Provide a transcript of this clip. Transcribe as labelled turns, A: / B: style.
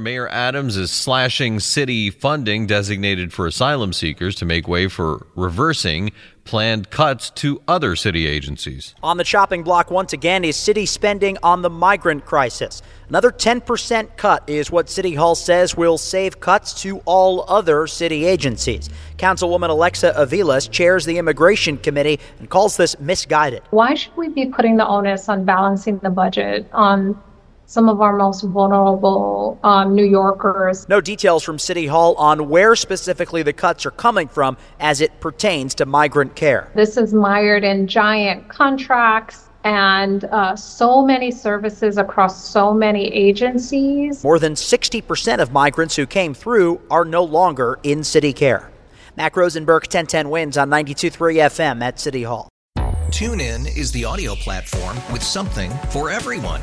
A: Mayor Adams is slashing city funding designated for asylum seekers to make way for reversing planned cuts to other city agencies.
B: On the chopping block once again is city spending on the migrant crisis. Another 10% cut is what City Hall says will save cuts to all other city agencies. Councilwoman Alexa Aviles chairs the Immigration Committee and calls this misguided.
C: Why should we be putting the onus on balancing the budget on some of our most vulnerable um, New Yorkers.
B: No details from City Hall on where specifically the cuts are coming from as it pertains to migrant care.
C: This is mired in giant contracts and uh, so many services across so many agencies.
B: More than 60% of migrants who came through are no longer in city care. Mack Rosenberg, 1010 wins on 92.3 FM at City Hall.
D: TuneIn is the audio platform with something for everyone.